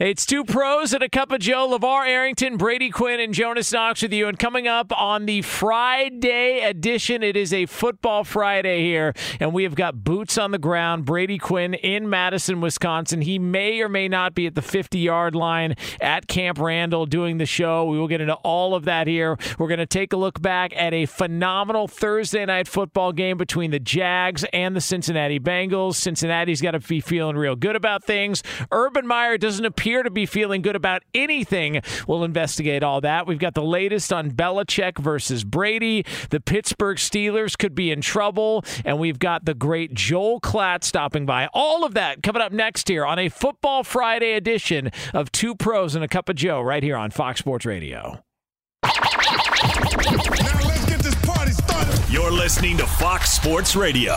It's two pros and a cup of Joe. LeVar Arrington, Brady Quinn, and Jonas Knox with you. And coming up on the Friday edition, it is a football Friday here. And we have got boots on the ground. Brady Quinn in Madison, Wisconsin. He may or may not be at the 50 yard line at Camp Randall doing the show. We will get into all of that here. We're going to take a look back at a phenomenal Thursday night football game between the Jags and the Cincinnati Bengals. Cincinnati's got to be feeling real good about things. Urban Meyer doesn't appear appear to be feeling good about anything. We'll investigate all that. We've got the latest on Belichick versus Brady. The Pittsburgh Steelers could be in trouble. And we've got the great Joel Klatt stopping by. All of that coming up next here on a Football Friday edition of Two Pros and a Cup of Joe right here on Fox Sports Radio. You're listening to Fox Sports Radio.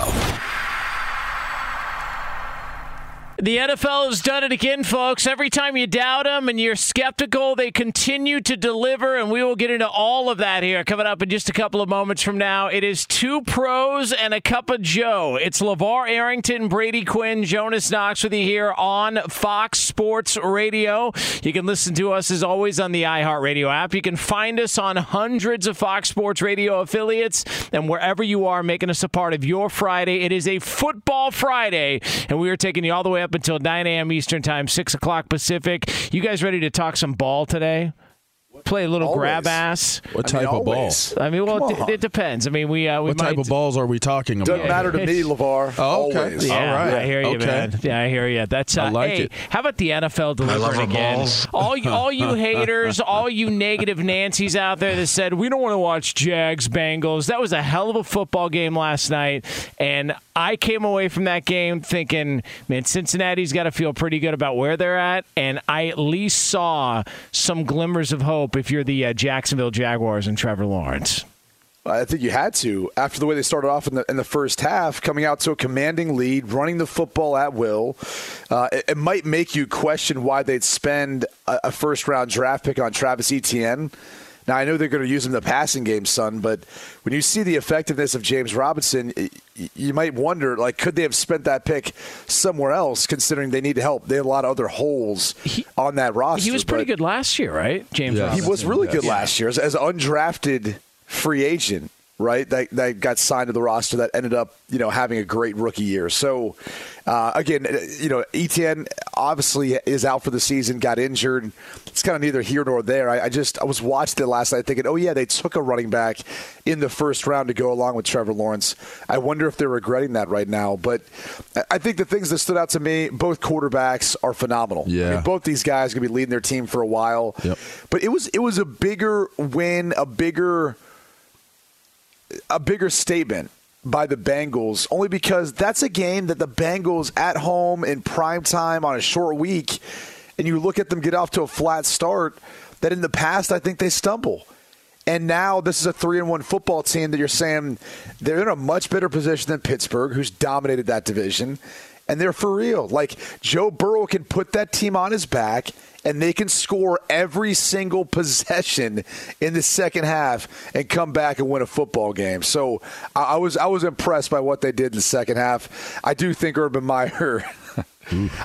The NFL has done it again, folks. Every time you doubt them and you're skeptical, they continue to deliver, and we will get into all of that here coming up in just a couple of moments from now. It is two pros and a cup of Joe. It's LeVar Arrington, Brady Quinn, Jonas Knox with you here on Fox Sports Radio. You can listen to us as always on the iHeartRadio app. You can find us on hundreds of Fox Sports Radio affiliates, and wherever you are making us a part of your Friday, it is a football Friday, and we are taking you all the way up until 9 a.m. Eastern Time, 6 o'clock Pacific. You guys ready to talk some ball today? Play a little Always. grab ass. What I mean, type of ball? I mean, well, Come it, it depends. I mean, we uh, we What might. type of balls are we talking about? Doesn't matter to me, Levar. Oh, okay. Always. Yeah, All right. I hear you, Okay. man. Yeah, I hear you. That's uh, I like hey, it. how about the NFL delivering again? All you, all you haters, all you negative Nancy's out there that said we don't want to watch Jags Bengals. That was a hell of a football game last night, and I came away from that game thinking, man, Cincinnati's got to feel pretty good about where they're at, and I at least saw some glimmers of hope if you're the uh, Jacksonville Jaguars and Trevor Lawrence. I think you had to after the way they started off in the in the first half, coming out to a commanding lead, running the football at will. Uh, it, it might make you question why they'd spend a, a first round draft pick on Travis Etienne. Now I know they're going to use him in the passing game, son, but when you see the effectiveness of James Robinson, y- y- you might wonder, like, could they have spent that pick somewhere else? Considering they need help, they have a lot of other holes on that roster. He was pretty good last year, right, James? Yeah. He was really good Yes. last year as, as undrafted free agent. Right? That that got signed to the roster that ended up, you know, having a great rookie year. So, uh, again, uh, you know, Etienne obviously is out for the season, got injured. It's kind of neither here nor there. I, I just I was watching it last night thinking, oh yeah, they took a running back in the first round to go along with Trevor Lawrence. I wonder if they're regretting that right now. But I think the things that stood out to me, both quarterbacks are phenomenal. Yeah. I mean, both these guys are going to be leading their team for a while. Yep. But it was it was a bigger win, a bigger a bigger statement by the Bengals only because that's a game that the Bengals at home in prime time on a short week and you look at them get off to a flat start that in the past I think they stumble. And now this is a 3 and 1 football team that you're saying they're in a much better position than Pittsburgh who's dominated that division and they're for real. Like Joe Burrow can put that team on his back and they can score every single possession in the second half and come back and win a football game. So I, was I was impressed by what they did in the second half. I do think Urban Meyer.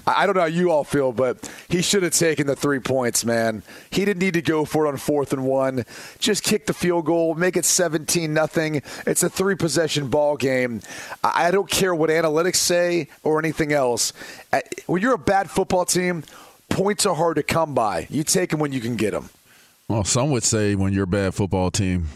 I don't know how you all feel, but he should have taken the three points, man. He didn't need to go for it on fourth and one. Just kick the field goal, make it 17 nothing. It's a three possession ball game. I don't care what analytics say or anything else. When you're a bad football team, points are hard to come by. You take them when you can get them. Well, some would say when you're a bad football team,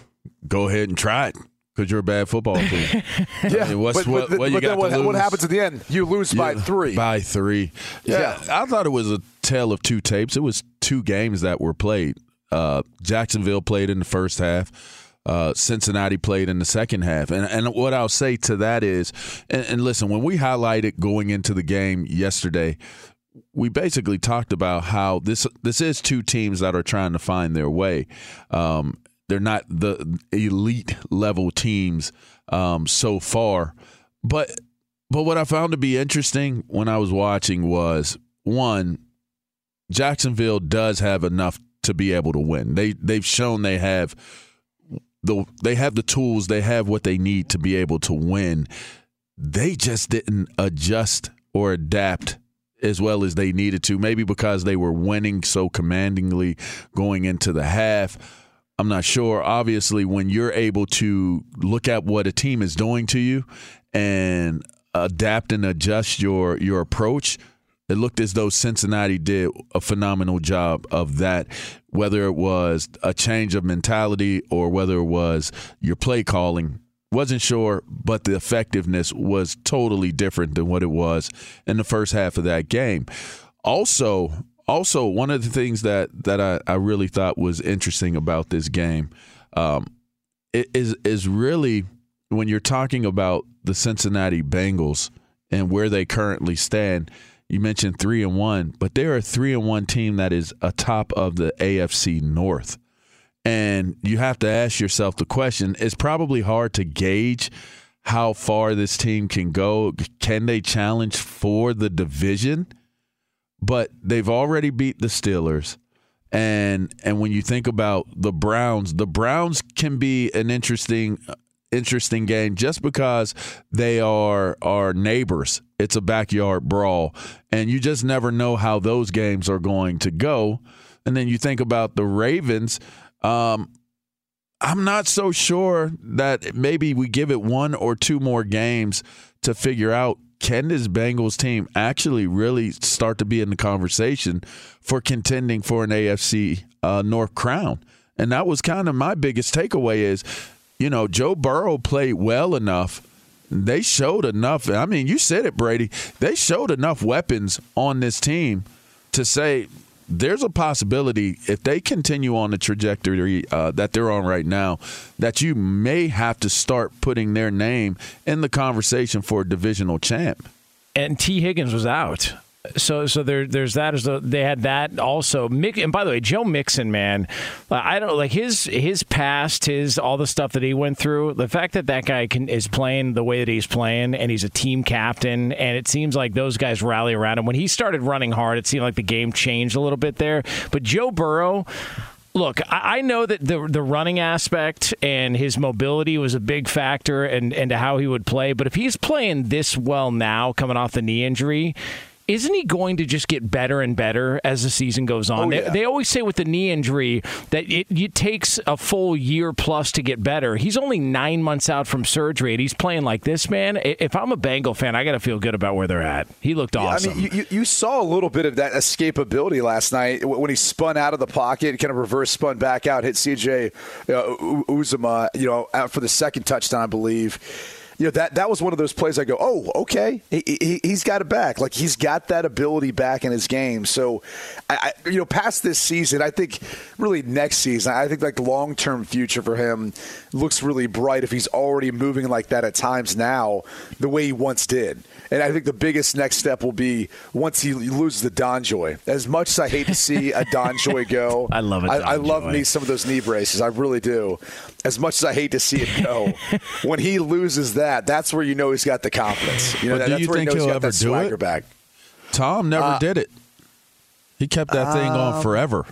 go ahead and try it because you're a bad football team. yeah, I mean, what's, but, what, but, what you but got then what, to lose? what happens at the end? You lose by three. By three. Yeah. I thought it was a tale of two tapes. It was two games that were played. Uh, Jacksonville played in the first half. Uh, Cincinnati played in the second half. And and what I'll say to that is, and, and listen, when we highlighted going into the game yesterday, we basically talked about how this this is two teams that are trying to find their way. Um, they're not the elite level teams um, so far, but but what I found to be interesting when I was watching was one, Jacksonville does have enough to be able to win. They they've shown they have the they have the tools, they have what they need to be able to win. They just didn't adjust or adapt as well as they needed to. Maybe because they were winning so commandingly going into the half. I'm not sure. Obviously, when you're able to look at what a team is doing to you and adapt and adjust your your approach, it looked as though Cincinnati did a phenomenal job of that. Whether it was a change of mentality or whether it was your play calling, wasn't sure, but the effectiveness was totally different than what it was in the first half of that game. Also, also one of the things that that I, I really thought was interesting about this game um, is is really when you're talking about the Cincinnati Bengals and where they currently stand. You mentioned three and one, but they're a three and one team that is atop of the AFC North. And you have to ask yourself the question it's probably hard to gauge how far this team can go. Can they challenge for the division? But they've already beat the Steelers. And and when you think about the Browns, the Browns can be an interesting interesting game just because they are are neighbors. It's a backyard brawl and you just never know how those games are going to go. And then you think about the Ravens, um, I'm not so sure that maybe we give it one or two more games to figure out can this Bengals team actually really start to be in the conversation for contending for an AFC uh, North crown? And that was kind of my biggest takeaway is, you know, Joe Burrow played well enough. They showed enough. I mean, you said it, Brady. They showed enough weapons on this team to say there's a possibility if they continue on the trajectory uh, that they're on right now, that you may have to start putting their name in the conversation for a divisional champ. And Tee Higgins was out. So, so there, there's that. As they had that also. Mick, and by the way, Joe Mixon, man, I don't like his his past, his all the stuff that he went through. The fact that that guy can, is playing the way that he's playing, and he's a team captain, and it seems like those guys rally around him. When he started running hard, it seemed like the game changed a little bit there. But Joe Burrow. Look, I know that the the running aspect and his mobility was a big factor and, and how he would play. But if he's playing this well now, coming off the knee injury, isn't he going to just get better and better as the season goes on? Oh, they, yeah. they always say with the knee injury that it, it takes a full year plus to get better. He's only nine months out from surgery, and he's playing like this, man. If I'm a Bengal fan, I got to feel good about where they're at. He looked awesome. I mean, you, you, you saw a little bit of that escapability last night when he spun out of the pocket, kind of reverse spun back out, hit CJ uh, Uzomah, you know, out for the second touchdown, I believe. You know that that was one of those plays. I go, oh, okay, he, he, he's got it back. Like he's got that ability back in his game. So, I, I you know, past this season, I think really next season, I think like the long term future for him looks really bright if he's already moving like that at times now, the way he once did. And I think the biggest next step will be once he loses the Don Joy. As much as I hate to see a Don Joy go, I love it, I, I love me some of those knee braces. I really do. As much as I hate to see it go, when he loses that, that's where you know he's got the confidence. You know, But do that's you where think you he'll ever do it? back. Tom never Uh, did it. He kept that thing um, on forever.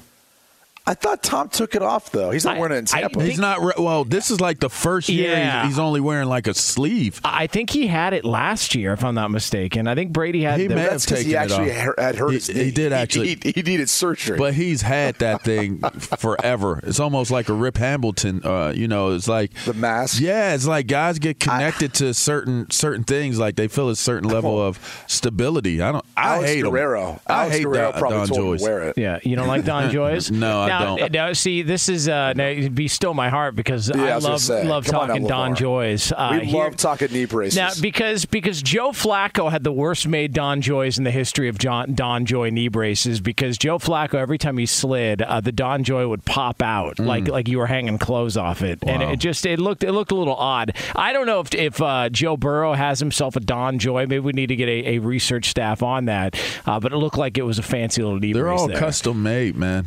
I thought Tom took it off though. He's not wearing it in Tampa. He's not re- well. This is like the first year Yeah. he's, he's only wearing like a sleeve. I think he had it last year, if I'm not mistaken. I think Brady had He the, may have That's because taken he it actually off. had had hurt He- his he did actually. He, he needed surgery. But he's had that thing forever. It's almost like a Rip Hamilton. Uh, you know, it's like the mask. Yeah, it's like guys get connected to certain certain things. Like they feel a certain level of stability. I don't. I Alex hate 'em. Guerrero. I Alex hate Guerrero Don, probably Don told him Joyce. to wear it. Yeah, you don't like Don Joy's? No, I now, don't. Now, see, this is uh, now, be still my heart because Yeah, I I love love come talking Don Joy's. Uh, we here- love talking knee braces. Now, because because Joe Flacco had the worst made Don Joys in the history of John, Don Joy knee braces. Because Joe Flacco, every time he slid, uh, the Don Joy would pop out like like you were hanging clothes off it, and Wow. it just it looked it looked a little odd. I don't know if if uh, Joe Burrow has himself a Don Joy. Maybe we need to get a, a research staff on that. Uh, but it looked like it was a fancy little knee They're brace all there. custom made, man.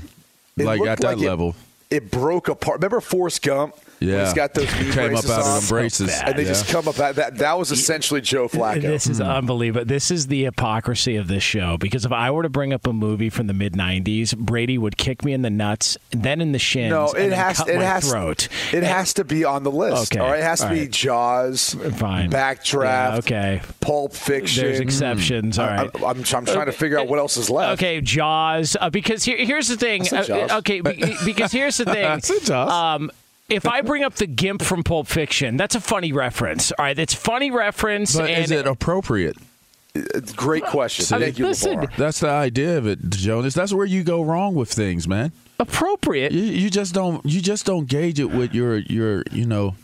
It like at that like it- level. it broke apart. Remember Forrest Gump? When Yeah. he's got those knee Came up braces out of them braces. and they just come up. Out, that that was essentially Joe Flacco. This is unbelievable. This is the hypocrisy of this show. Because if I were to bring up a movie from the mid '90s, Brady would kick me in the nuts, then in the shins, no, it then has cut it has throat. it has to be on the list. Okay. All right, it has to All be right. Jaws, Fine. Backdraft, Yeah, okay. Pulp Fiction. There's exceptions. All I, I'm, I'm trying to figure out what else is left. Okay, Jaws. Uh, because here, here's the thing. I said Uh, okay, because here's the thing. I said Jaws. Um, if I bring up the Gimp from Pulp Fiction, that's a funny reference. All right, it's funny reference. But and is it appropriate? Great question. I mean, Thank you, listen, LeVar. That's the idea of it, Jonas. That's where you go wrong with things, man. appropriate? You, you just don't. You just don't gauge it with your your you know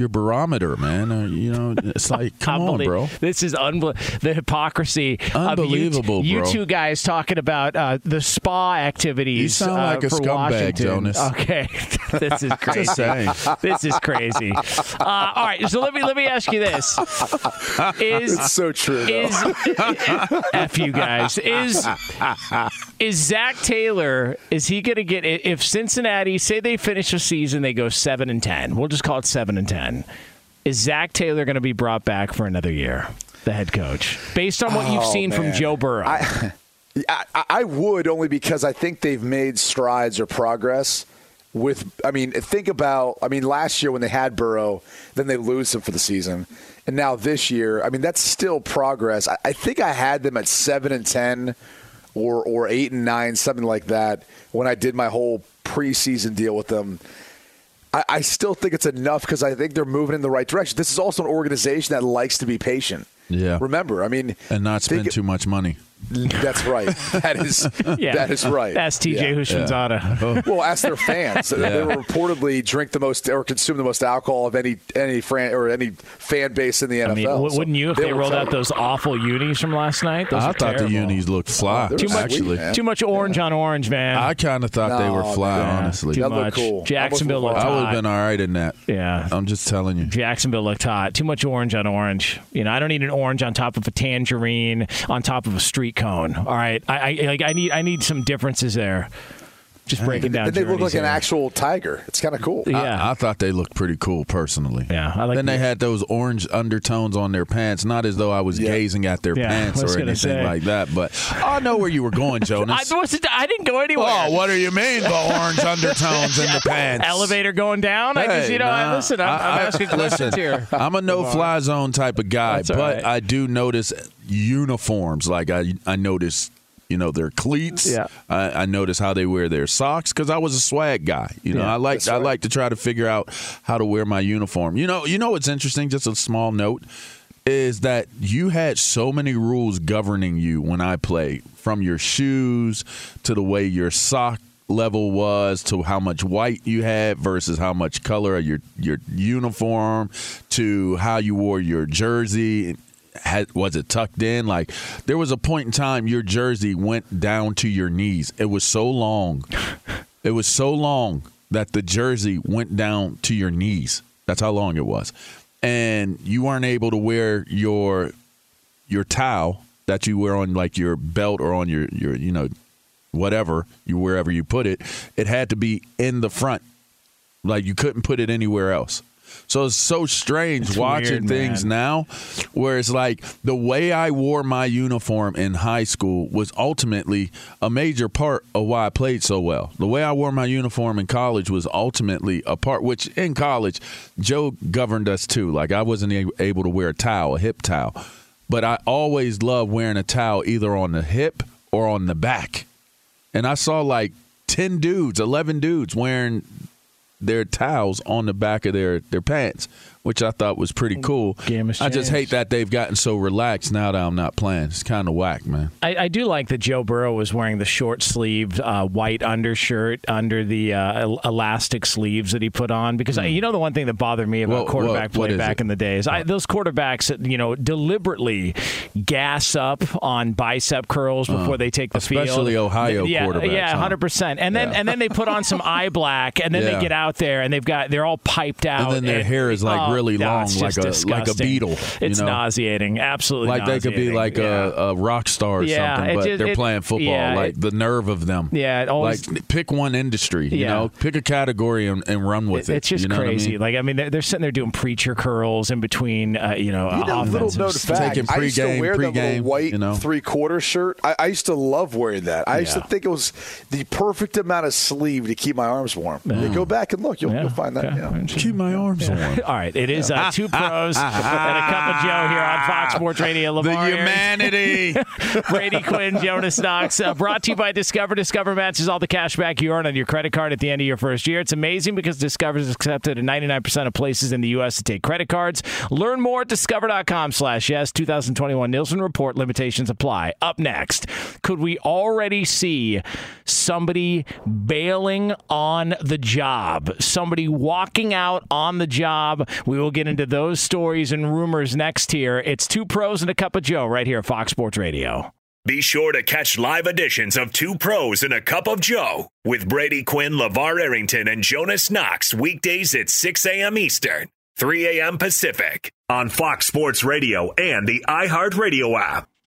your barometer, man. Or, you know, it's like come on, bro. This is unbelievable. The hypocrisy. Unbelievable, of you, t- bro. You two guys talking about uh, the spa activities. You sound uh, like a scumbag, Washington. Jonas. Okay, this is crazy. Just saying. This is crazy. Uh, all right, so let me let me ask you this: Is It's so true. Though. is f you guys is is Zac Taylor? Is he going to get if Cincinnati say they finish the season they go seven and ten? We'll just call it seven and ten. Is Zac Taylor going to be brought back for another year? The head coach, based on what you've Oh, seen from. Joe Burrow. I, I, I would only because I think they've made strides or progress. With, I mean, think about, I mean, last year when they had Burrow, then they lose him for the season, and now this year, I mean, that's still progress. I, I think I had them at seven and ten, or or eight and nine, something like that, when I did my whole preseason deal with them. I, I still think it's enough because I think they're moving in the right direction. This is also an organization that likes to be patient. Yeah. Remember, I mean, and not spend think- too much money. That's right. That is Yeah. that is right. That's TJ Yeah. Houshmandzadeh. Well, ask their fans. They Yeah. will reportedly drink the most or consume the most alcohol of any any fan or any fan base in the NFL. I mean, w- So wouldn't you if they, will rolled out you. those awful unis from last night? Those I thought terrible. the unis looked fly. They're Too much, sweet, actually. man. too much orange on orange, man. I kind of thought they were No, fly, man. honestly. Too That much. cool. Jacksonville Almost looked I would hot. have been all right in that. Yeah. I'm just telling you. Jacksonville looked hot. Too much orange on orange. You know, I don't need an orange on top of a tangerine on top of a street cone. All right, I, I like I need I need some differences there. Just breaking down. And they look journeys like an actual tiger. It's kind of cool. Yeah. I, I thought they looked pretty cool personally. Yeah, I like then they had those orange undertones on their pants, not as though I was Yeah. gazing at their Yeah, pants or anything say. like that. But I know where you were going, I, Jonas. wasn't, I didn't go anywhere. Oh, what do you mean the orange undertones in the pants? Elevator going down. I just, you know, I, listen. I'm, I'm I- I- asking questions listen, here. I'm a no-fly zone type of guy, That's but right. I do notice, uniforms. Like I, I noticed, you know, their cleats. Yeah. I, I noticed how they wear their socks because I was a swag guy. You know, Yeah, I like I like to try to figure out how to wear my uniform. You know, you know what's interesting? Just a small note is that you had so many rules governing you when I played, from your shoes to the way your sock level was to how much white you had versus how much color of your your uniform to how you wore your jersey had was it tucked in? Like there was a point in time your jersey went down to your knees. It was so long. It was so long that the jersey went down to your knees. That's how long it was. And you weren't able to wear your your towel that you wear on like your belt or on your your you know whatever you wherever you put it. It had to be in the front. Like you couldn't put it anywhere else so it's so strange It's watching weird, things now where it's like the way I wore my uniform in high school was ultimately a major part of why I played so well. The way I wore my uniform in college was ultimately a part which in college Joe governed us too. Like I wasn't able to wear a towel, a hip towel. But I always loved wearing a towel either on the hip or on the back. And I saw like 10 dudes, 11 dudes wearing their towels on the back of their, their pants, which I thought was pretty cool. Game I just hate that they've gotten so relaxed now that I'm not playing. It's kind of whack, man. I, I do like that Joe Burrow was wearing the short sleeved uh, white undershirt under the uh, elastic sleeves that he put on because I, you know the one thing that bothered me about Hmm. What- quarterback play back it? in the days I, those quarterbacks that you know deliberately gas up on bicep curls before they take the field Uh, especially Ohio yeah, quarterbacks, yeah huh? hundred percent and then Yeah. and then they put on some eye black and then Yeah. they get out there and they've got they're all piped out And then their hair is, like, really no, long, like just a- like a disgusting. beetle, you it's know? nauseating absolutely Like they could be like Yeah. a, a rock star or Yeah, something, but just- they're it- playing football. yeah, like it- the nerve of them. Yeah, it always- like pick one industry. You know, pick a category and, and run with it. It's just you know what I crazy. mean? Like I mean, they're, they're sitting there doing preacher curls in between, uh, you know, You know, little offensive known fact. Taking I used to pregame, wear that pregame, little white you know. three quarter shirt. I, I used to love wearing that. I used to think it was the perfect amount of sleeve to keep my arms warm. You go back and look, you'll, you'll find that. Keep my arms warm. All right, it is uh, two pros and a cup of Joe here on Fox Sports Radio. The Lamar Aaron, humanity. Brady Quinn, Jonas Knox. Uh, brought to you by Discover. Discover matches all the cash back you earn on your credit card at the end of your first year. It's amazing because Discover is accepted at 99% of places in the U.S. to take credit cards. Learn more at discover.com slash yes. 2021 Nielsen Report. Limitations apply. Up next, could we already see somebody bailing on the job? Somebody walking out on the job? We will get into those stories and rumors next here. It's two pros and a cup of Joe right here at Fox Sports Radio. Be sure to catch live editions of Two Pros and a Cup of Joe with Brady Quinn, LeVar Arrington, and Jonas Knox weekdays at 6 a.m. Eastern, 3 a.m. Pacific on Fox Sports Radio and the iHeartRadio app.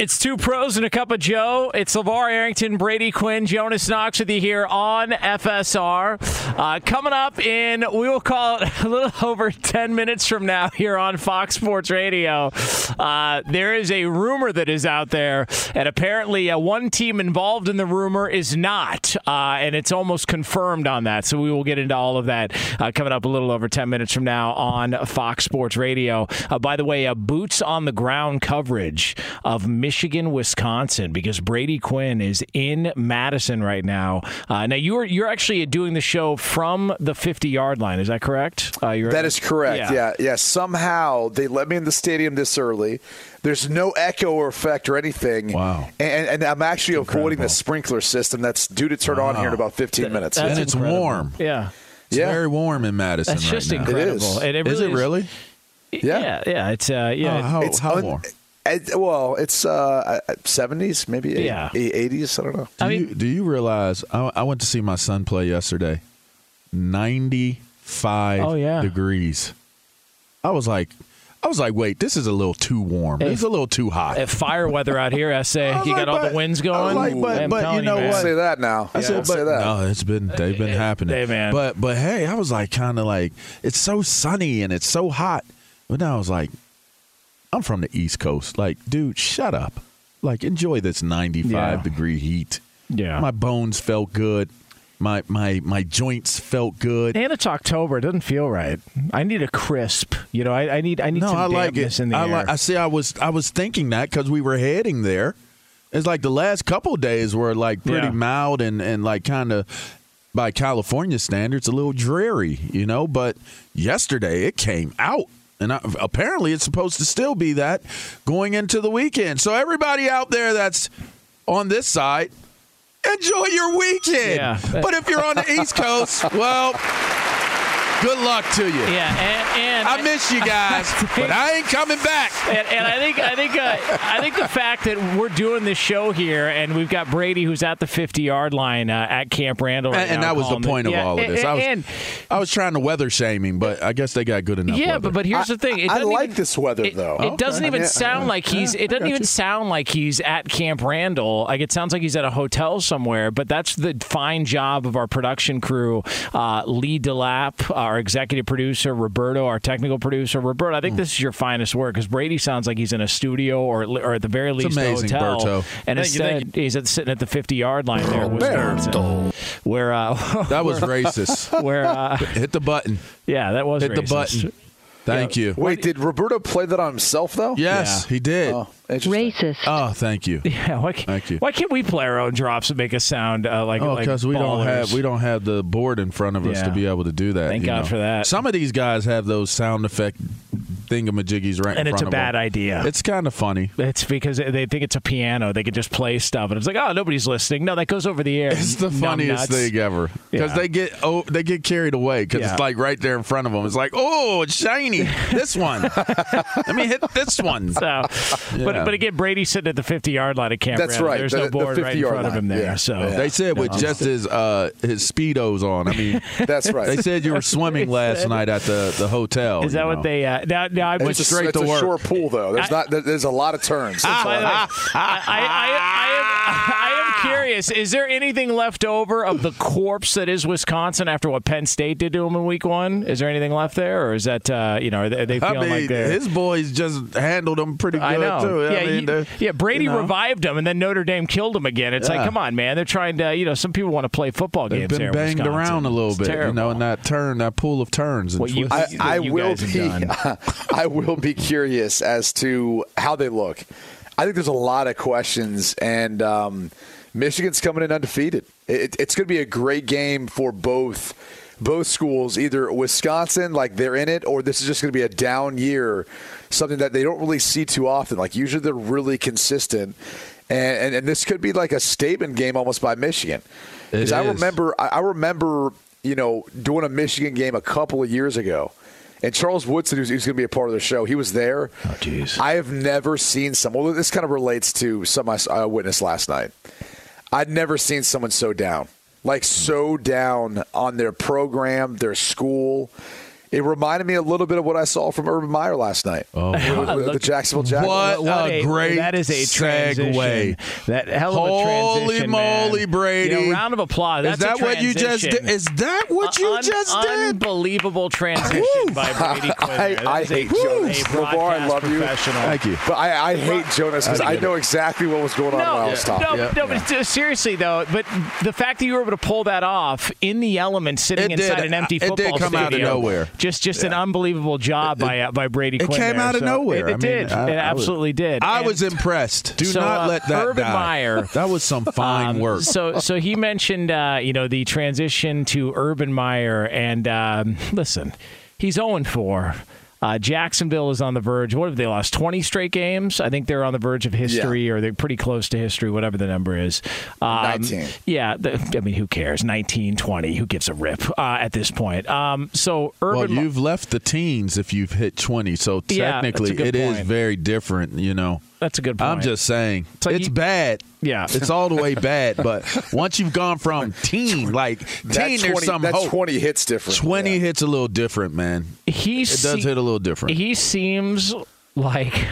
It's two pros and a cup of Joe. It's LeVar Arrington, Brady Quinn, Jonas Knox with you here on FSR. Uh, coming up in, we will call it a little over 10 minutes from now here on Fox Sports Radio. Uh, there is a rumor that is out there, and apparently uh, one team involved in the rumor is not, uh, and it's almost confirmed on that. So we will get into all of that uh, coming up a little over 10 minutes from now on Fox Sports Radio. Uh, by the way, boots on the ground coverage of Michigan. Michigan, Wisconsin, because Brady Quinn is in Madison right now. Uh, now you're you're actually doing the show from the 50 yard line. Is that correct? Uh, that is correct. Yeah. yeah, yeah. Somehow they let me in the stadium this early. There's no echo or effect or anything. Wow. And, and I'm actually avoiding the sprinkler system that's due to turn wow. on here in about 15 Th- minutes. and it's incredible. warm. Yeah. It's yeah. very warm in Madison That's right just now. incredible. It is. And it really is it really? Yeah, yeah. yeah it's uh, yeah. Oh, how, it's how un- warm? It, well, it's uh, 70s, maybe Yeah. 80s. I don't know. Do I you do you realize? I, I went to see my son play yesterday. Ninety five Oh, yeah. degrees. I was like, I was like, wait, this is a little too warm. It's a little too hot. Uh, fire weather out here, I SA. was You like, got all but- the winds going. was like, but- I'm but you know man. what? Say that now. I Yeah, said, say but that. no, it's been they've been happening. Hey, man. But but hey, I was like kind of like it's so sunny and it's so hot. But now I was like, I'm from the East Coast. Like, dude, shut up. Like, enjoy this 95 Yeah. degree heat. Yeah. My bones felt good. My my my joints felt good. And it's October. It doesn't feel right. I need a crisp. You know, I, I need I need no, some I like dampness it. in the I air. like. I see. I was I was thinking that because we were heading there. It's like the last couple of days were like pretty Yeah. mild and and like kind of by California standards a little dreary, you know. But yesterday it came out. And I, apparently, it's supposed to still be that going into the weekend. So everybody out there that's on this side, enjoy your weekend. Yeah. But if you're on the East Coast, well, good luck to you. Yeah, and, and I miss you guys, but I ain't coming back. And, and I think I think uh, I think the fact that we're doing this show here and we've got Brady who's at the 50 yard line uh, at Camp Randall, right and, and now that was the point it. of Yeah, all of this. and- I was, and- I was trying to weather shaming, but I guess they got good enough. yeah, weather. but but here's the thing. It I doesn't like even- this weather it, though. It doesn't I even mean, sound like he's. yeah, It doesn't even you. sound like he's at Camp Randall. Like it sounds like he's at a hotel somewhere. But that's the fine job of our production crew. Uh, Lee Delap, our executive producer, Roberto, our technical producer. Roberto, I think this is your finest work because Brady sounds like he's in a studio or or at the very least a hotel. Berto. And Thank you, instead, thank he's at, sitting at the 50 yard line there, Wisconsin, where uh, that was racist. where uh, Hit the button. yeah, that was Hit the button. Thank you. Wait, did Roberto play that on himself though? Yes, he did. Oh, interesting. Racist. Oh, thank you. Yeah, why can't, Thank you. Why can't we play our own drops and make us sound uh, like Oh, like because we don't have we don't have the board in front of us Yeah. to be able to do that. Thank you God know. for that. Some of these guys have those sound effect thingamajiggies right in and it's a bad them. idea. It's kind of funny. It's because they think it's a piano. They can just play stuff, and it's like, oh, nobody's listening. No, that goes over the air. It's the funniest thing ever because Yeah. they get oh they get carried away because Yeah. it's like right there in front of them. It's like oh it's shiny. this one. Let me hit this one. So, but Yeah. but again, Brady's sitting at the 50 yard line of Camp That's Randall. right. There's The- no the board right in 50-yard front of him there. Yeah. So. They said with just his uh his speedos on. I mean, That's right. they said you were swimming last night at the the hotel. is that you what they? Uh, now, now I It's went a, straight it's to a work. short pool though. There's I- not. There's a lot of turns. By the I, I, I, I, am, I am curious. Is there anything left over of the corpse that is Wisconsin after what Penn State did to him in Week One? Is there anything left there, or is that uh, you know are they, are they I feeling mean, like they're? his boys just handled them pretty good I know. too. I yeah, mean, he- yeah. Brady you know. revived him, and then Notre Dame killed him again. It's like, come on, man. They're trying to, you know, some people want to play football They've games. been there banged Wisconsin. around a little It's bit, you know, in that turn, that pool of turns. And What you- I, I you will be. I will be curious as to how they look. I think there's a lot of questions, and um, Michigan's coming in undefeated. It, it's going to be a great game for both both schools. Either Wisconsin, like they're in it, or this is just going to be a down year, something that they don't really see too often. Like usually they're really consistent, and and, and this could be like a statement game almost by Michigan. Because I remember, I remember, you know, doing a Michigan game a couple of years ago. And Charles Woodson, who's, who's going to be a part of the show, he was there. Oh, jeez. I have never seen someone. Well, this kind of relates to some I, I witnessed last night. I'd never seen someone so down, like so down on their program, their school. It reminded me a little bit of what I saw from Urban Meyer last night. Oh, with, with the Jacksonville Jaguars. What a great that is a segue. transition. That hell of a Holy transition, moly, man. Brady. You know, round of applause. That's Is that a what you just did? Is that what you Un- just did? Unbelievable transition by Brady Quinn. I- I is a- hate Jonas. a LeVar, I love you. Thank you. But I, I hate Jonas because I know exactly what was going on No, while I was talking. no, Yeah. no, but seriously though, but the fact that you were able to pull that off in the elements, sitting It did. inside an empty It did football come out of nowhere. Just, just an unbelievable job by uh, by Brady. It Quinn came there. out of So nowhere. It, it I mean, did. I- it I was- absolutely did. I And- was impressed. Do So, not uh, let that Urban die. Meyer- That was some fine Um, work. So, so he mentioned, uh, you know, the transition to Urban Meyer, and um, listen, he's 0 4. Uh, Jacksonville is on the verge. What have they lost? 20 straight games? I think they're on the verge of history, or they're pretty close to history, whatever the number is. Um, 19. Yeah. The, I mean, who cares? 19, 20. Who gives a rip uh, at this point? Um, so, Urban well, you've left the teens if you've hit 20, so Yeah, that's a technically good it is point. very different, you know. That's a good point. I'm just saying. It's like it's you- bad. Yeah. It's all the way bad, but once you've gone from teen, like That teen, 20, there's some that hope. 20 hits different. 20 Yeah. hits a little different, man. he It does hit a little different. He seems like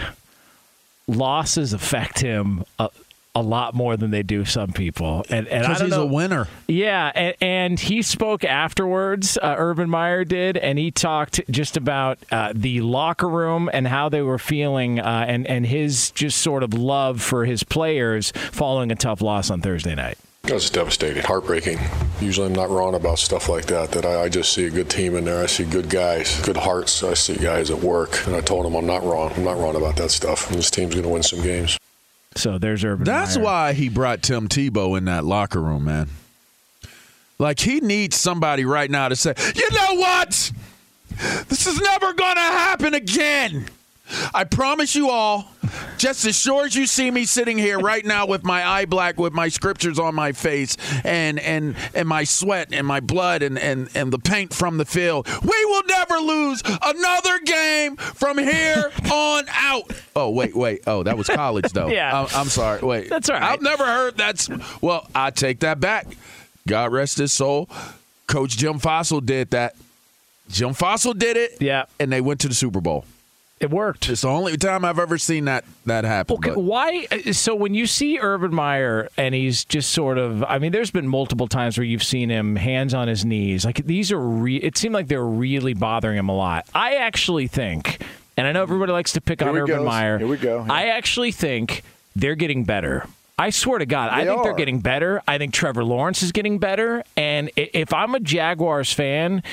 losses affect him a, a lot more than they do some people, and and I Because don't he's know. a winner. Yeah, and, and he spoke afterwards. Uh, Urban Meyer did, and he talked just about uh, the locker room and how they were feeling, uh, and and his just sort of love for his players following a tough loss on Thursday night. That was devastating, heartbreaking. Usually I'm not wrong about stuff like that, that I, I just see a good team in there. I see good guys, good hearts. I see guys at work. And I told them I'm not wrong. I'm not wrong about that stuff. And this team's going to win some games. So there's Urban. That's Meyer. why he brought Tim Tebow in that locker room, man. Like he needs somebody right now to say, you know what? This is never going to happen again. I promise you all, just as sure as you see me sitting here right now with my eye black, with my scriptures on my face, and and and my sweat and my blood and and and the paint from the field, we will never lose another game from here on out. Oh wait, wait. Oh, that was college though. Yeah. I'm, I'm sorry. Wait, That's all right. I've never heard that's. Well, I take that back. God rest his soul. Coach Jim Fassel did that. Jim Fassel did it. Yeah. And they went to the Super Bowl. It worked. It's the only time I've ever seen that that happen. Okay, but- why? Uh, so when you see Urban Meyer and he's just sort of, I mean, there's been multiple times where you've seen him hands on his knees. Like these are, re- it seemed like they're really bothering him a lot. I actually think, and I know everybody likes to pick Here on Urban goes. Meyer. Here we go. I actually think they're getting better. I swear to God, I They think they're getting better. I think Trevor Lawrence is getting better. And if I'm a Jaguars fan,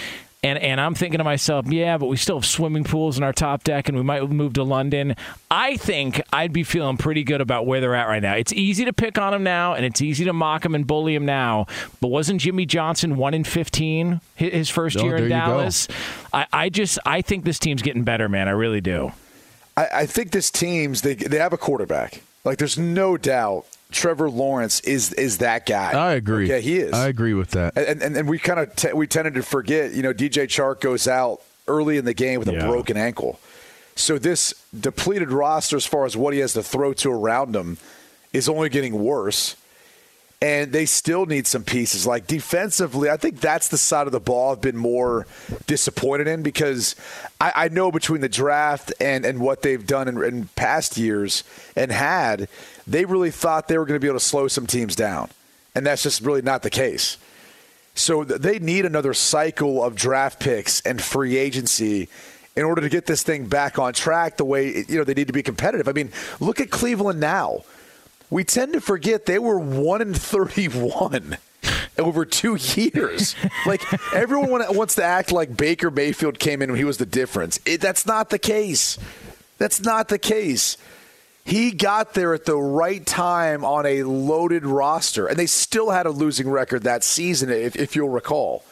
and, and I'm thinking to myself, yeah, but we still have swimming pools in our top deck, and we might move to London. I think I'd be feeling pretty good about where they're at right now. It's easy to pick on them now, and it's easy to mock them and bully them now. But wasn't Jimmy Johnson one in fifteen his first Oh, year in there you go. Dallas? I, I just I think this team's getting better, man. I really do. I, I think this team's they they have a quarterback. Like there's no doubt Trevor Lawrence is is that guy. I agree. Yeah, he is. I agree with that. and and, and we kind of t- we tended to forget. You know, DJ Chark goes out early in the game with Yeah. a broken ankle. So this depleted roster, as far as what he has to throw to around him, is only getting worse. And they still need some pieces. Like defensively, I think that's the side of the ball I've been more disappointed in because I, I know between the draft and, and what they've done in, in past years and had, they really thought they were going to be able to slow some teams down. And that's just really not the case. So they need another cycle of draft picks and free agency in order to get this thing back on track the way you know they need to be competitive. I mean, look at Cleveland now. We tend to forget they were 1 in 31 over 2 years. like everyone wants to act like Baker Mayfield came in and he was the difference. It, that's not the case. That's not the case. He got there at the right time on a loaded roster, and they still had a losing record that season, if, if you'll recall.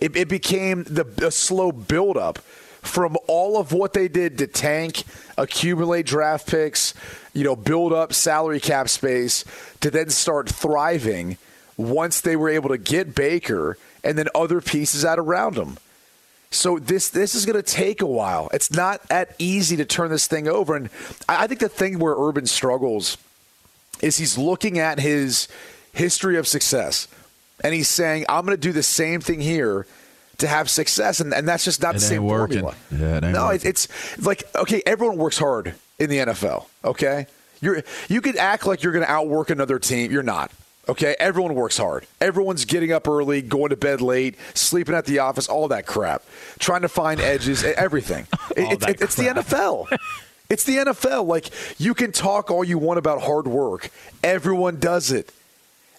It, it became the a slow buildup from all of what they did to tank, accumulate draft picks, you know, build up salary cap space to then start thriving once they were able to get Baker and then other pieces out around them. So this this is going to take a while. It's not that easy to turn this thing over. And I I think the thing where Urban struggles is he's looking at his history of success and he's saying, "I'm going to do the same thing here." To have success, and, and that's just not It the same working. formula. Yeah, it no, working. it's it's like okay, everyone works hard in the NFL. Okay, you're you could act like you're going to outwork another team. You're not. Okay, everyone works hard. Everyone's getting up early, going to bed late, sleeping at the office, all that crap, trying to find edges, everything. It- it's, that it's the NFL. It's the NFL. Like you can talk all you want about hard work. Everyone does it.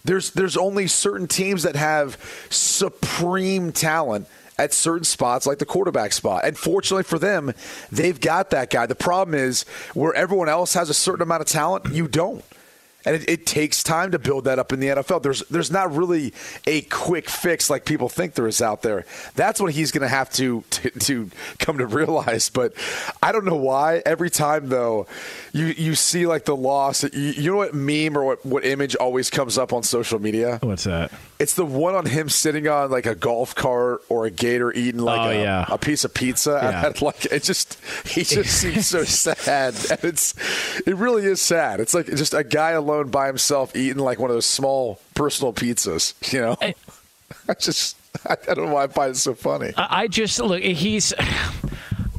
There's there's only certain teams that have supreme talent at certain spots like the quarterback spot. And fortunately for them, they've got that guy. The problem is where everyone else has a certain amount of talent, you don't. And it, it takes time to build that up in the NFL. There's there's not really a quick fix like people think there is out there. That's what he's going to have to to to come to realize. But I don't know why. Every time though, you you see like the loss. You, you know what meme or what what image always comes up on social media? What's that? It's the one on him sitting on like a golf cart or a gator eating like Oh, a, yeah. a piece of pizza. Yeah. And like it just he just seems so sad. And it's it really is sad. It's like just a guy alone by himself eating like one of those small personal pizzas. You know, I just I, I don't know why I find it so funny. I I just look. He's.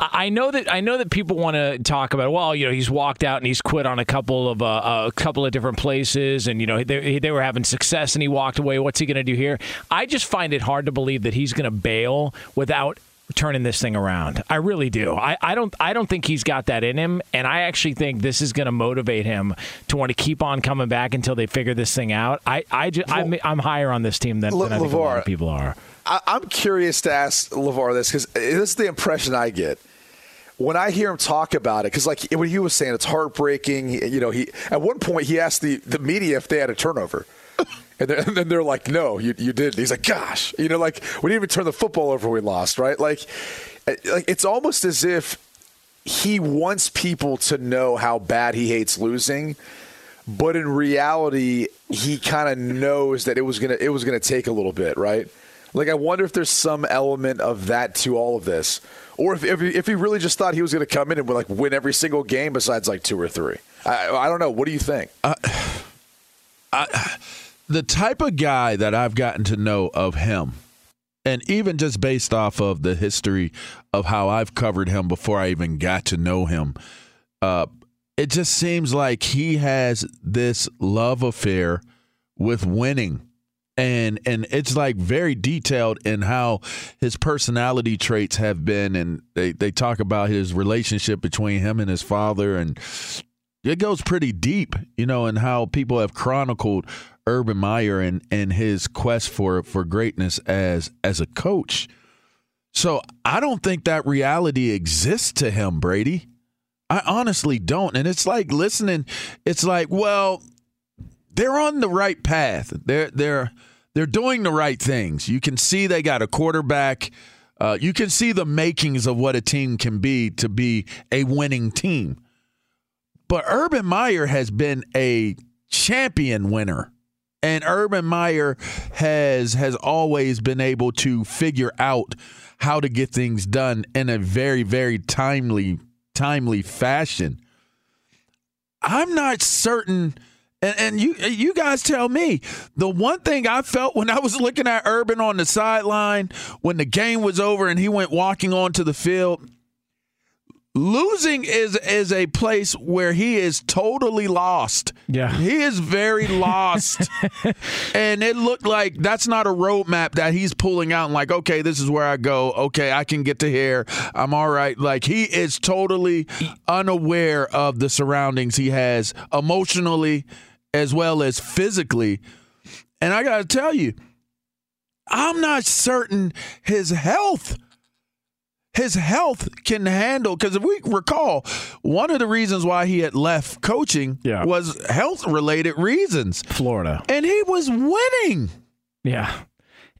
I I know that I know that people want to talk about. Well, you know, he's walked out and he's quit on a couple of uh, a couple of different places, and you know they, they were having success, and he walked away. What's he going to do here? I just find it hard to believe that he's going to bail without turning this thing around. I really do. I, I don't I don't think he's got that in him, and I actually think this is going to motivate him to want to keep on coming back until they figure this thing out. I I just, I'm, I'm higher on this team than, than I think a lot of people are. I'm curious to ask LeVar this because this is the impression I get when I hear him talk about it. Because like what he was saying, it's heartbreaking. You know, he at one point he asked the the media if they had a turnover. And, and then they're like, "No, you you did." He's like, "Gosh, you know, like we didn't even turn the football over. We lost, right? Like, eh, like it's almost as if he wants people to know how bad he hates losing, but in reality, he kind of knows that it was gonna it was gonna take a little bit, right? Like I wonder if there's some element of that to all of this, or if if he, if he really just thought he was gonna come in and like win every single game besides like two or three. I, I don't know. What do you think? Uh, I, the type of guy that I've gotten to know of him, and even just based off of the history of how I've covered him before I even got to know him, uh, it just seems like he has this love affair with winning. And and it's like very detailed in how his personality traits have been and they, they talk about his relationship between him and his father and it goes pretty deep, you know, and how people have chronicled Urban Meyer and and his quest for for greatness as as a coach. So I don't think that reality exists to him, Brady. I honestly don't. And it's like listening, it's like, well, they're on the right path. They're they're they're doing the right things. You can see they got a quarterback. Uh, you can see the makings of what a team can be to be a winning team. But Urban Meyer has been a champion winner. And Urban Meyer has has always been able to figure out how to get things done in a very very timely timely fashion. I'm not certain and, and you you guys tell me the one thing I felt when I was looking at Urban on the sideline when the game was over and he went walking onto the field losing is is a place where he is totally lost. Yeah. He is very lost. and it looked like that's not a roadmap that he's pulling out and like, okay, this is where I go. Okay, I can get to here. I'm all right. Like he is totally unaware of the surroundings he has emotionally as well as physically. And I got to tell you, I'm not certain his health his health can handle because if we recall one of the reasons why he had left coaching Yeah. was health related reasons Florida. and he was winning Yeah.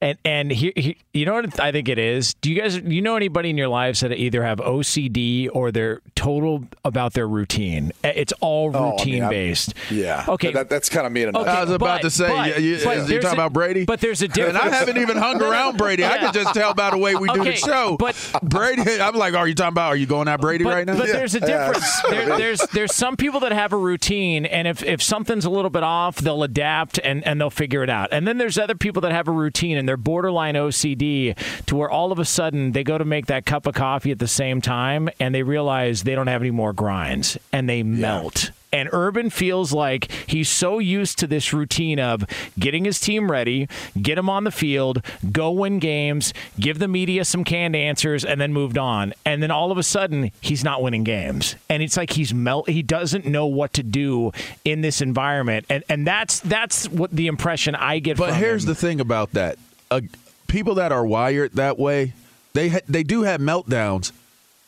And and he, he, you know what I think it is? Do you guys you know anybody in your lives that either have OCD or they're total about their routine? It's all Oh, I mean, routine I'm- based. Yeah. Okay. That, that's kind of me in a Okay, i was about but- to say but- you, you, but you there's talking a- about brady but there's a difference. and i haven't even hung around brady i can just tell by the way we do Okay, the show but- brady i'm like are you talking about are you going at brady but, right now But there's a Yeah. difference. There, there's there's some people that have a routine, and if, if something's a little bit off, they'll adapt and, and they'll figure it out. And then there's other people that have a routine and they're borderline OCD to where all of a sudden they go to make that cup of coffee at the same time and they realize they don't have any more grinds and they melt. And Urban feels like he's so used to this routine of getting his team ready, get him on the field, go win games, give the media some canned answers, and then moved on. And then all of a sudden, he's not winning games. And it's like he's melt. He doesn't know what to do in this environment. And and that's that's what the impression I get. But here's him. the thing about that: uh, people that are wired that way, they ha- they do have meltdowns,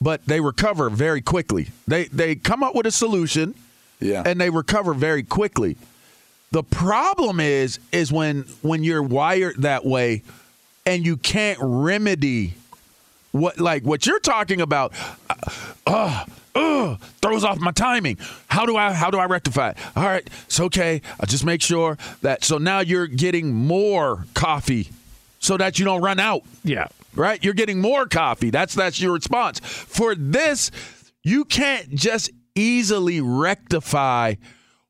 but they recover very quickly. They they come up with a solution, Yeah. and they recover very quickly. The problem is is when when you're wired that way, and you can't remedy what like what you're talking about. Uh, uh, throws off my timing. How do I how do I rectify it? All right, it's okay. I just make sure that so now you're getting more coffee so that you don't run out. yeah. Right? You're getting more coffee. That's that's your response. For this, you can't just easily rectify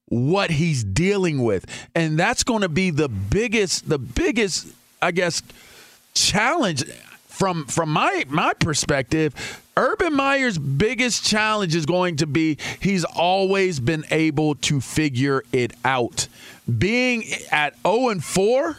what he's dealing with. And that's going to be the biggest the biggest I guess challenge from from my my perspective Urban Meyer's biggest challenge is going to be he's always been able to figure it out. Being at 0 and 4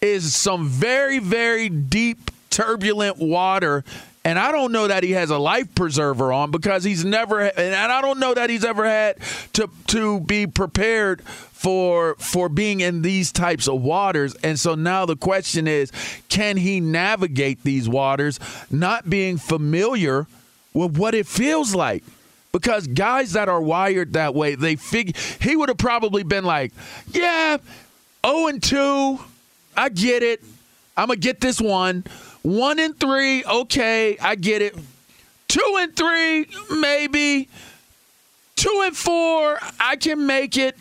is some very very deep turbulent water and I don't know that he has a life preserver on because he's never and I don't know that he's ever had to to be prepared for for being in these types of waters. And so now the question is can he navigate these waters not being familiar with what it feels like? Because guys that are wired that way they figure he would have probably been like yeah 0 and 2 I get it I'm gonna get this one. One and three, okay, I get it. Two and three, maybe. Two and four, I can make it.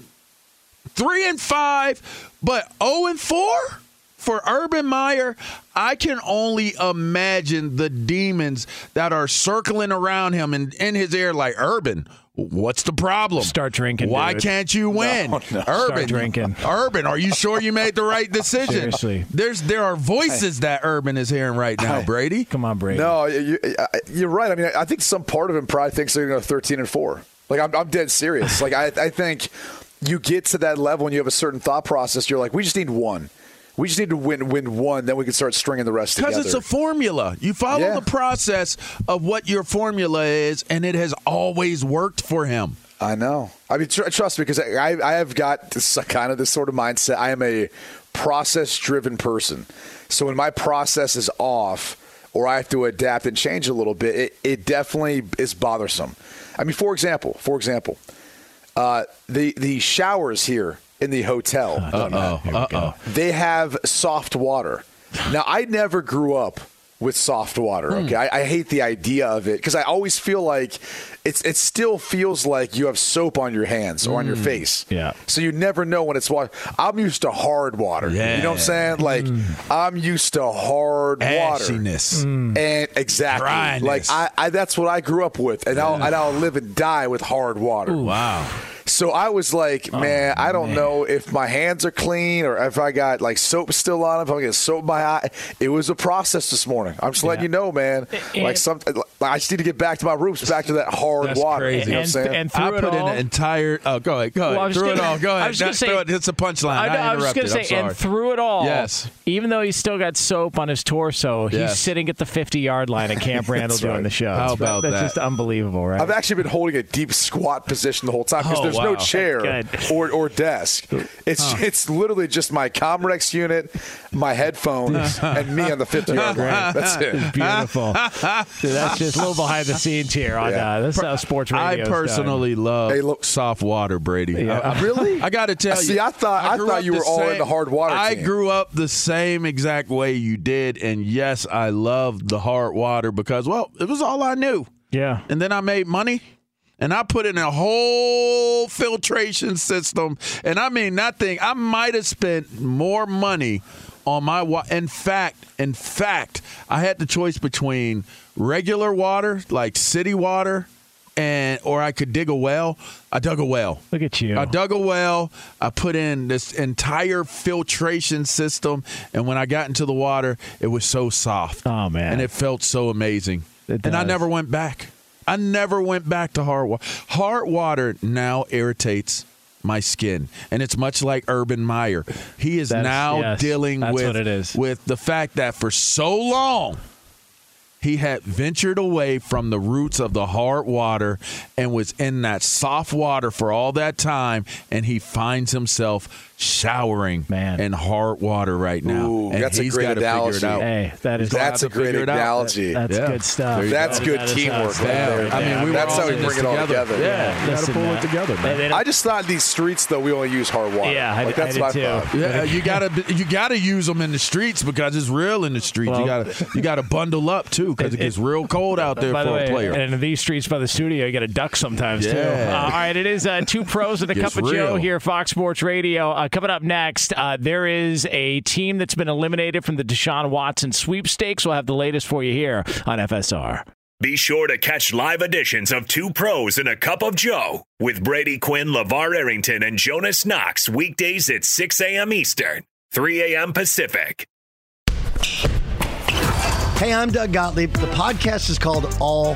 Three and five, but 0 and four for Urban Meyer, I can only imagine the demons that are circling around him and in his ear like Urban. What's the problem? Start drinking. Why dude. can't you win? No, no. Urban, Start drinking. Urban, are you sure you made the right decision? Seriously. There's there are voices that Urban is hearing right now, Brady. Come on, Brady. No, you, you're right. I mean, I think some part of him probably thinks they're going to go 13 and four. Like I'm, I'm dead serious. like I, I think you get to that level and you have a certain thought process. You're like, we just need one. We just need to win win one, then we can start stringing the rest together. Because it's a formula. You follow Yeah. the process of what your formula is, and it has always worked for him. I know. I mean, tr- trust me, because I, I have got this kind of this sort of mindset. I am a process-driven person, so when my process is off, or I have to adapt and change a little bit, it, it definitely is bothersome. I mean, for example, for example, uh, the the showers here in the hotel, Uh oh. They have soft water. Now, I never grew up with soft water. Hmm. Okay, I, I hate the idea of it because I always feel like it's it still feels like you have soap on your hands or on your hmm. face. Yeah. So you never know when it's water. I'm used to hard water. Yeah. You know what I'm saying? Like hmm. I'm used to hard water. Ashiness. And exactly, Dryness. like I, I, that's what I grew up with, and I'll, and I'll live and die with hard water. Wow. So I was like, oh, man, I don't know if my hands are clean or if I got like soap still on. them. If I'm getting soap in my eye, it was a process this morning. I'm just letting you know, man. Like some, I just need to get back to my roots, back to that hard That's water. crazy. You know what I'm And- saying? and through I it put in an entire. Oh, go ahead. Go ahead. Well, I was through it gonna- all. Go I ahead. was gonna That's- say- throw it. it's a punchline. I, I, know, I was interrupted. going to say, and through it all, Yes. even though he's still got soap on his torso, he's Yes. sitting at the 50 yard line at Camp Randall That's doing right. the show. How That's- about That's that? just unbelievable, right? I've actually been holding a deep squat position the whole time because Oh, there's no wow. chair or, or desk. It's it's literally just my Comrex unit, my headphones, and me on the 50 yard line. That's it. Beautiful. Dude, that's just a little behind the scenes here on Yeah. uh, this is how sports radio. I is personally love Hey, look- soft water, Brady. Yeah. I, Really? I got to tell you. See, I thought- I grew thought you were the all same- into hard water I team. grew up the same exact way you did, and yes, I loved the hard water because, well, it was all I knew. Yeah. and then I made money. And I put in a whole filtration system. And I mean, that thing, I might have spent more money on my water. In fact, in fact, I had the choice between regular water, like city water, and or I could dig a well. I dug a well. Look at you. I dug a well. I put in this entire filtration system, and when I got into the water, it was so soft. Oh, man. And it felt so amazing. It and I never went back. I never went back to hard water. Hard water now irritates my skin, and it's much like Urban Meyer. He is That's- now yes, dealing with with the fact that for so long he had ventured away from the roots of the hard water and was in that soft water for all that time and he finds himself showering Man. in hard water right now Ooh, and that's a great analogy. out Hey, that is That's a great figure it out. analogy. That's Yeah. good stuff. There That's good That is teamwork how right there. done. I mean, we were That's how we bring this it all together. together. Yeah, you got to pull man. it together, man. I just thought these streets though we only use hard water. Yeah, I- like, I that's did what too. I thought. Yeah, you gotta you gotta use them in the streets because it's real in the streets. Well- you gotta you gotta bundle up too because it, It- gets real cold out there for way, a player. and in these streets by the studio, you got to duck sometimes too. Uh, all right, it is uh, two pros and a cup of Joe here, Fox Sports Radio. Uh, coming up next, uh, there is a team that's been eliminated from the Deshaun Watson sweepstakes. We'll have the latest for you here on FSR. Be sure to catch live editions of Two Pros and a Cup of Joe with Brady Quinn, LeVar Arrington, and Jonas Knox weekdays at 6 a.m. Eastern, 3 a.m. Pacific. Hey, I'm Doug Gottlieb. The podcast is called All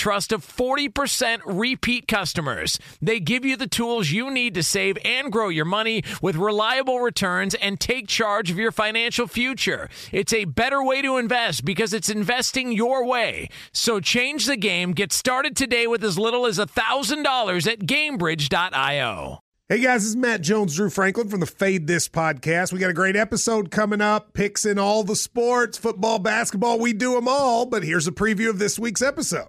trust of 40% repeat customers. They give you the tools you need to save and grow your money with reliable returns and take charge of your financial future. It's a better way to invest because it's investing your way. So change the game. Get started today with as little as $1,000 at gainbridge.io. Hey guys, this is Matt Jones, Drew Franklin from the Fade This podcast. We got a great episode coming up, picks in all the sports, football, basketball, we do them all. But here's a preview of this week's episode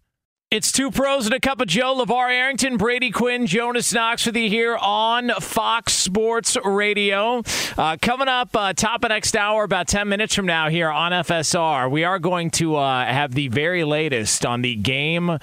It's two pros and a cup of Joe. LeVar Arrington, Brady Quinn, Jonas Knox with you here on Fox Sports Radio. Uh, coming up, uh, top of next hour, about 10 minutes from now here on FSR, we are going to uh, have the very latest on the game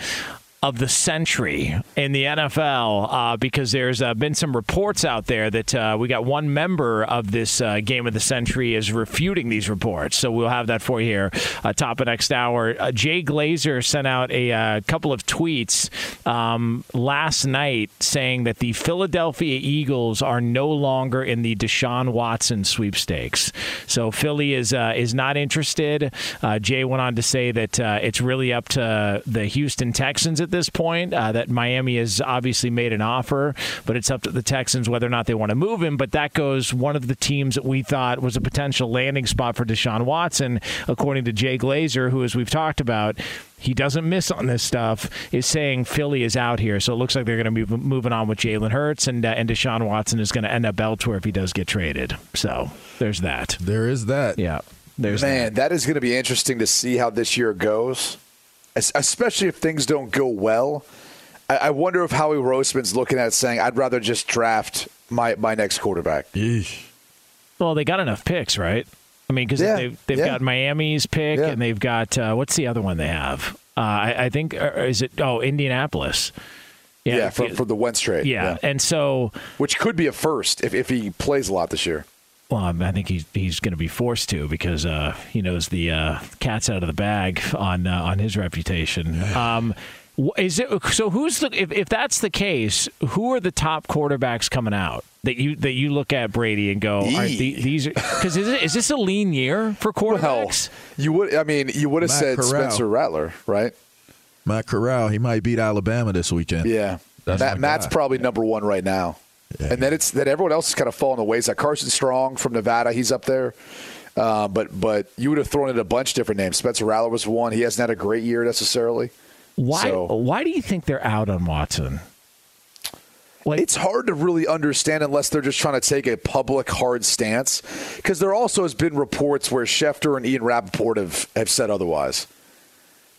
of the century in the NFL uh, because there's uh, been some reports out there that uh, we got one member of this uh, game of the century is refuting these reports. So we'll have that for you here uh, top of next hour. Uh, Jay Glazer sent out a couple of tweets um, last night saying that the Philadelphia Eagles are no longer in the Deshaun Watson sweepstakes. So Philly is is not interested. Jay went on to say that it's really up to the Houston Texans at this point. Uh, that Miami has obviously made an offer, but it's up to the Texans whether or not they want to move him. But that goes one of the teams that we thought was a potential landing spot for Deshaun Watson, according to Jay Glazer, who, as we've talked about, he doesn't miss on this stuff, is saying Philly is out here. So it looks like they're going to be moving on with Jalen Hurts, and uh, and Deshaun Watson is going to end up elsewhere if he does get traded. So there's that. There is that. Yeah. There's Man, that, that is going to be interesting to see how this year goes especially if things don't go well. I, wonder if Howie Roseman's looking at it saying, "I'd rather just draft my my next quarterback." Eesh. Well, they got enough picks, right? I mean, because yeah, they've, they've yeah. got Miami's pick, yeah. and they've got uh, what's the other one they have? Uh, I, I, think uh, is it oh Indianapolis. Yeah, yeah for, for the Wentz trade. Yeah. and so which could be a first if, if he plays a lot this year. Well, I think he's he's going to be forced to because uh, he knows the uh, cat's out of the bag on uh, on his reputation. Um, is it so? Who's the if, if that's the case? Who are the top quarterbacks coming out that you that you look at Brady and go, the, these because is, is this a lean year for quarterbacks? Well, you would. I mean, you would have said Corral. Spencer Rattler, right? Matt Corral. He might beat Alabama this weekend. Yeah, Matt, Matt's probably number one right now. Yeah. And then it's that everyone else is kind of falling away. It's like Carson Strong from Nevada, he's up there. Uh, but but you would have thrown in a bunch of different names. Spencer Rattler was one. He hasn't had a great year necessarily. Why so, why do you think they're out on Watson? Like, it's hard to really understand unless they're just trying to take a public hard stance. Because there also has been reports where Schefter and Ian Rapoport have, have said otherwise.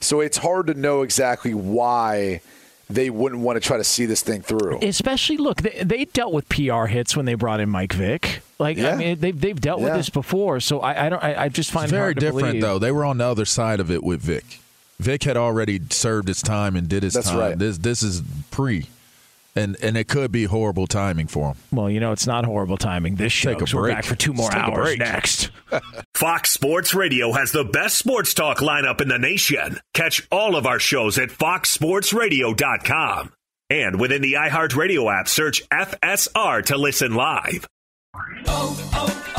So it's hard to know exactly why they wouldn't want to try to see this thing through. Especially, look, they, they dealt with PR hits when they brought in Mike Vick. Like, yeah. I mean, they've, they've dealt yeah. with this before. So I, I don't. I, I just find it's it very different, believe. though. They were on the other side of it with Vick. Vick had already served his time and did his That's time. Right. This this is pre and and it could be horrible timing for him. Well, you know, it's not horrible timing. This show, Take a break. we're back for 2 more hours next. Fox Sports Radio has the best sports talk lineup in the nation. Catch all of our shows at foxsportsradio.com. And within the iHeartRadio app, search FSR to listen live. Oh, oh, oh, O'Reilly!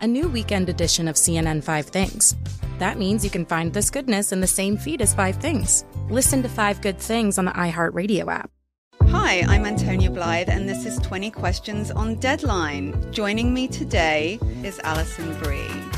a new weekend edition of CNN Five Things. That means you can find this goodness in the same feed as Five Things. Listen to Five Good Things on the iHeartRadio app. Hi, I'm Antonia Blythe, and this is 20 Questions on Deadline. Joining me today is Alison Brie.